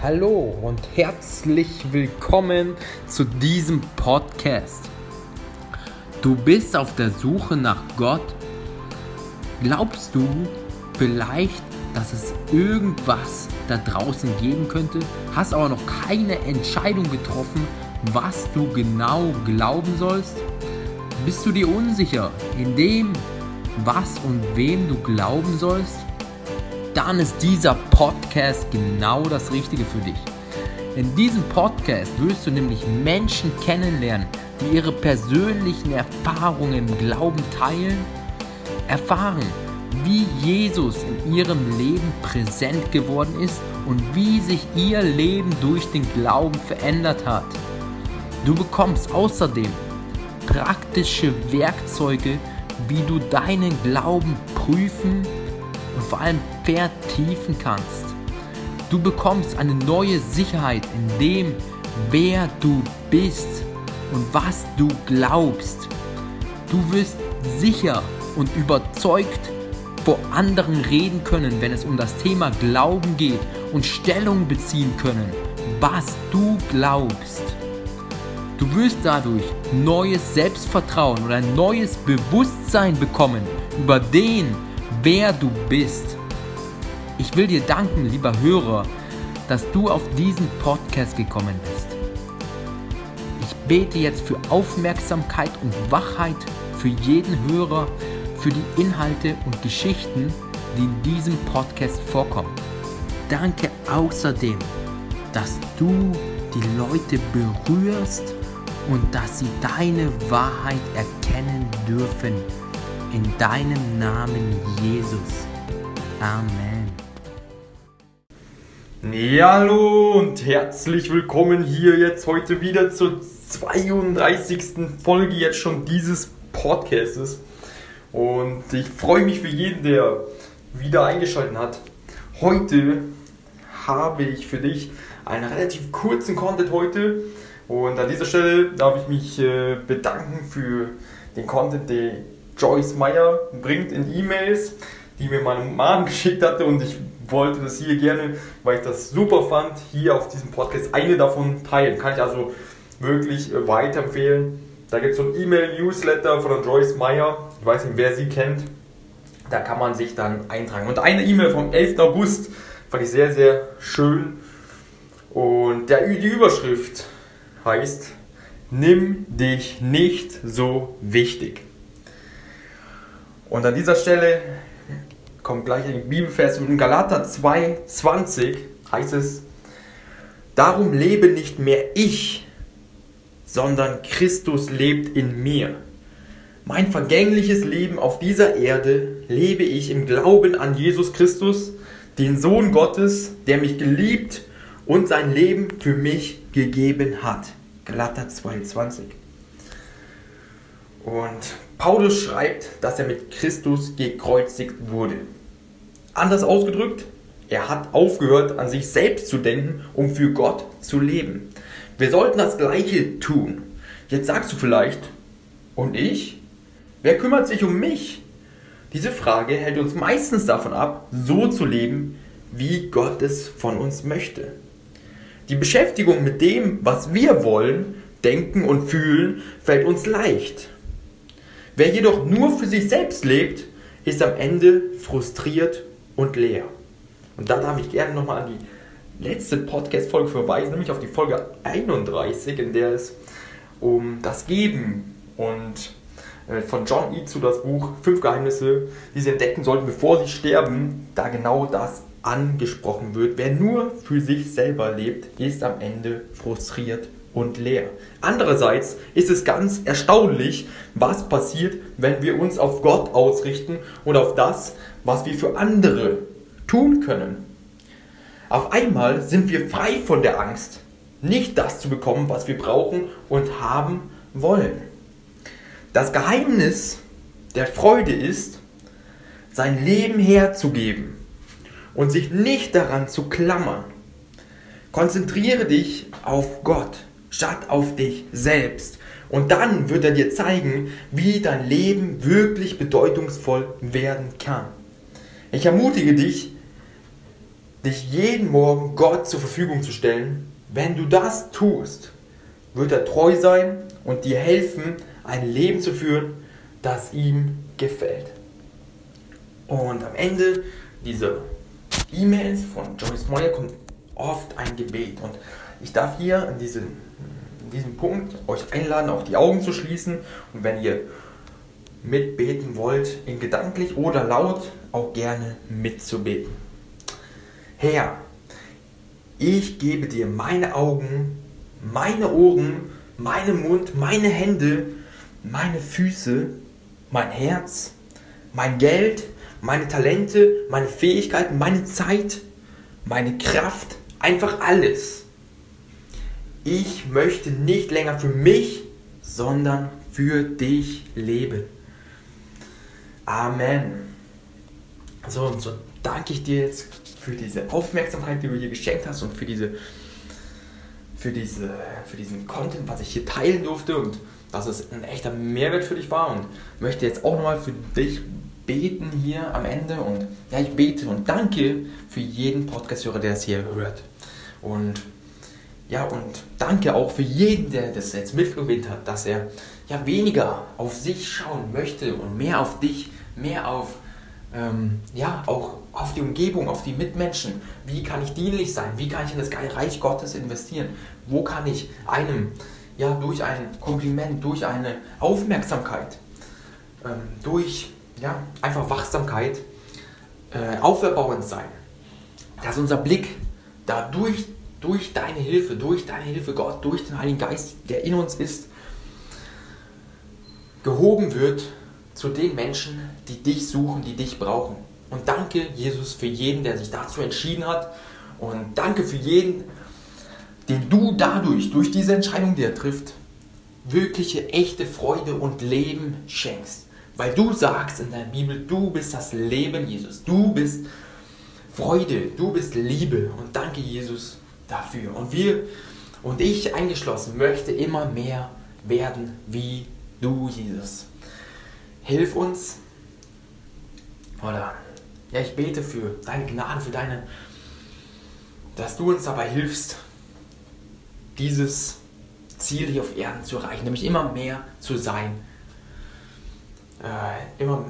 Hallo und herzlich willkommen zu diesem Podcast. Du bist auf der Suche nach Gott. Glaubst du vielleicht, dass es irgendwas da draußen geben könnte, hast aber noch keine Entscheidung getroffen, was du genau glauben sollst? Bist du dir unsicher in dem, was und wem du glauben sollst? Dann ist dieser Podcast genau das Richtige für dich. In diesem Podcast wirst du nämlich Menschen kennenlernen, die ihre persönlichen Erfahrungen im Glauben teilen, erfahren, wie Jesus in ihrem Leben präsent geworden ist und wie sich ihr Leben durch den Glauben verändert hat. Du bekommst außerdem praktische Werkzeuge, wie du deinen Glauben prüfen und vor allem vertiefen kannst. Du bekommst eine neue Sicherheit in dem, wer du bist und was du glaubst. Du wirst sicher und überzeugt vor anderen reden können, wenn es um das Thema Glauben geht und Stellung beziehen können, was du glaubst. Du wirst dadurch neues Selbstvertrauen oder ein neues Bewusstsein bekommen über den, wer du bist. Ich will dir danken, lieber Hörer, dass du auf diesen Podcast gekommen bist. Ich bete jetzt für Aufmerksamkeit und Wachheit für jeden Hörer, für die Inhalte und Geschichten, die in diesem Podcast vorkommen. Danke außerdem, dass du die Leute berührst und dass sie deine Wahrheit erkennen dürfen in deinem Namen Jesus. Amen. Ja, hallo und herzlich willkommen hier jetzt heute wieder zur 32. Folge jetzt schon dieses Podcastes. Und ich freue mich für jeden, der wieder eingeschaltet hat. Heute habe ich für dich einen relativ kurzen Content heute. Und an dieser Stelle darf ich mich äh, bedanken für den Content, den Joyce Meyer bringt in E-Mails, die mir meine Mom geschickt hatte und ich wollte das hier gerne, weil ich das super fand, hier auf diesem Podcast eine davon teilen. Kann ich also wirklich äh, weiterempfehlen. Da gibt es so ein E-Mail-Newsletter von Joyce Meyer. Ich weiß nicht, wer sie kennt. Da kann man sich dann eintragen. Und eine E-Mail vom 11. August fand ich sehr, sehr schön. Und der, die Überschrift heißt, nimm dich nicht so wichtig. Und an dieser Stelle kommt gleich ein Bibelvers in Galater 2,20 heißt es, darum lebe nicht mehr ich, sondern Christus lebt in mir. Mein vergängliches Leben auf dieser Erde lebe ich im Glauben an Jesus Christus, den Sohn Gottes, der mich geliebt und sein Leben für mich gegeben hat. Galater 2,20. Und Paulus schreibt, dass er mit Christus gekreuzigt wurde. Anders ausgedrückt, er hat aufgehört, an sich selbst zu denken, um für Gott zu leben. Wir sollten das Gleiche tun. Jetzt sagst du vielleicht, und ich? Wer kümmert sich um mich? Diese Frage hält uns meistens davon ab, so zu leben, wie Gott es von uns möchte. Die Beschäftigung mit dem, was wir wollen, denken und fühlen, fällt uns leicht. Wer jedoch nur für sich selbst lebt, ist am Ende frustriert und leer. Und da darf ich gerne nochmal an die letzte Podcast-Folge verweisen, nämlich auf die Folge 31, in der es um das Geben und äh, von John E. zu das Buch Fünf Geheimnisse, die sie entdecken sollten, bevor sie sterben, da genau das angesprochen wird. Wer nur für sich selber lebt, ist am Ende frustriert und leer. Andererseits ist es ganz erstaunlich, was passiert, wenn wir uns auf Gott ausrichten und auf das, was wir für andere tun können. Auf einmal sind wir frei von der Angst, nicht das zu bekommen, was wir brauchen und haben wollen. Das Geheimnis der Freude ist, sein Leben herzugeben und sich nicht daran zu klammern. Konzentriere dich auf Gott statt auf dich selbst. Und dann wird er dir zeigen, wie dein Leben wirklich bedeutungsvoll werden kann. Ich ermutige dich, dich jeden Morgen Gott zur Verfügung zu stellen. Wenn du das tust, wird er treu sein und dir helfen, ein Leben zu führen, das ihm gefällt. Und am Ende dieser E-Mails von Joyce Meyer kommt oft ein Gebet. Und ich darf hier in diesem, in diesem Punkt euch einladen, auch die Augen zu schließen. Und wenn ihr mitbeten wollt, in gedanklich oder laut, auch gerne mitzubeten. Herr, ich gebe dir meine Augen, meine Ohren, meinen Mund, meine Hände, meine Füße, mein Herz, mein Geld, meine Talente, meine Fähigkeiten, meine Zeit, meine Kraft, einfach alles. Ich möchte nicht länger für mich, sondern für dich leben. Amen. So und so danke ich dir jetzt für diese Aufmerksamkeit, die du hier geschenkt hast und für diese für, diese, für diesen Content, was ich hier teilen durfte und dass es ein echter Mehrwert für dich war und möchte jetzt auch nochmal für dich beten hier am Ende und ja, ich bete und danke für jeden Podcast-Hörer, der das hier hört. Und ja, und danke auch für jeden, der das jetzt mitgewinnt hat, dass er ja weniger auf sich schauen möchte und mehr auf dich, mehr auf ähm, ja, auch auf die Umgebung, auf die Mitmenschen. Wie kann ich dienlich sein? Wie kann ich in das Reich Gottes investieren? Wo kann ich einem, ja, durch ein Kompliment, durch eine Aufmerksamkeit, ähm, durch ja, einfach Wachsamkeit äh, auferbauend sein. Dass unser Blick dadurch, durch deine Hilfe, durch deine Hilfe Gott, durch den Heiligen Geist, der in uns ist, gehoben wird zu den Menschen, die dich suchen, die dich brauchen. Und danke, Jesus, für jeden, der sich dazu entschieden hat. Und danke für jeden, den du dadurch, durch diese Entscheidung, die er trifft, wirkliche, echte Freude und Leben schenkst. Weil du sagst in der Bibel, du bist das Leben, Jesus. Du bist Freude, du bist Liebe. Und danke, Jesus, dafür. Und wir und ich eingeschlossen möchte immer mehr werden wie du, Jesus. Hilf uns. Oder ja, ich bete für deine Gnade, für deine, dass du uns dabei hilfst, dieses Ziel hier auf Erden zu erreichen, nämlich immer mehr zu sein äh, immer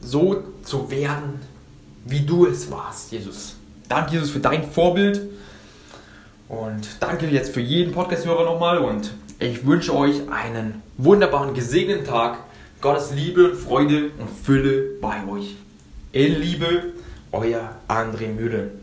so zu werden, wie du es warst, Jesus. Danke, Jesus, für dein Vorbild. Und danke jetzt für jeden Podcast-Hörer nochmal. Und ich wünsche euch einen wunderbaren, gesegneten Tag. Gottes Liebe, Freude und Fülle bei euch. In Liebe, euer André Mühlen.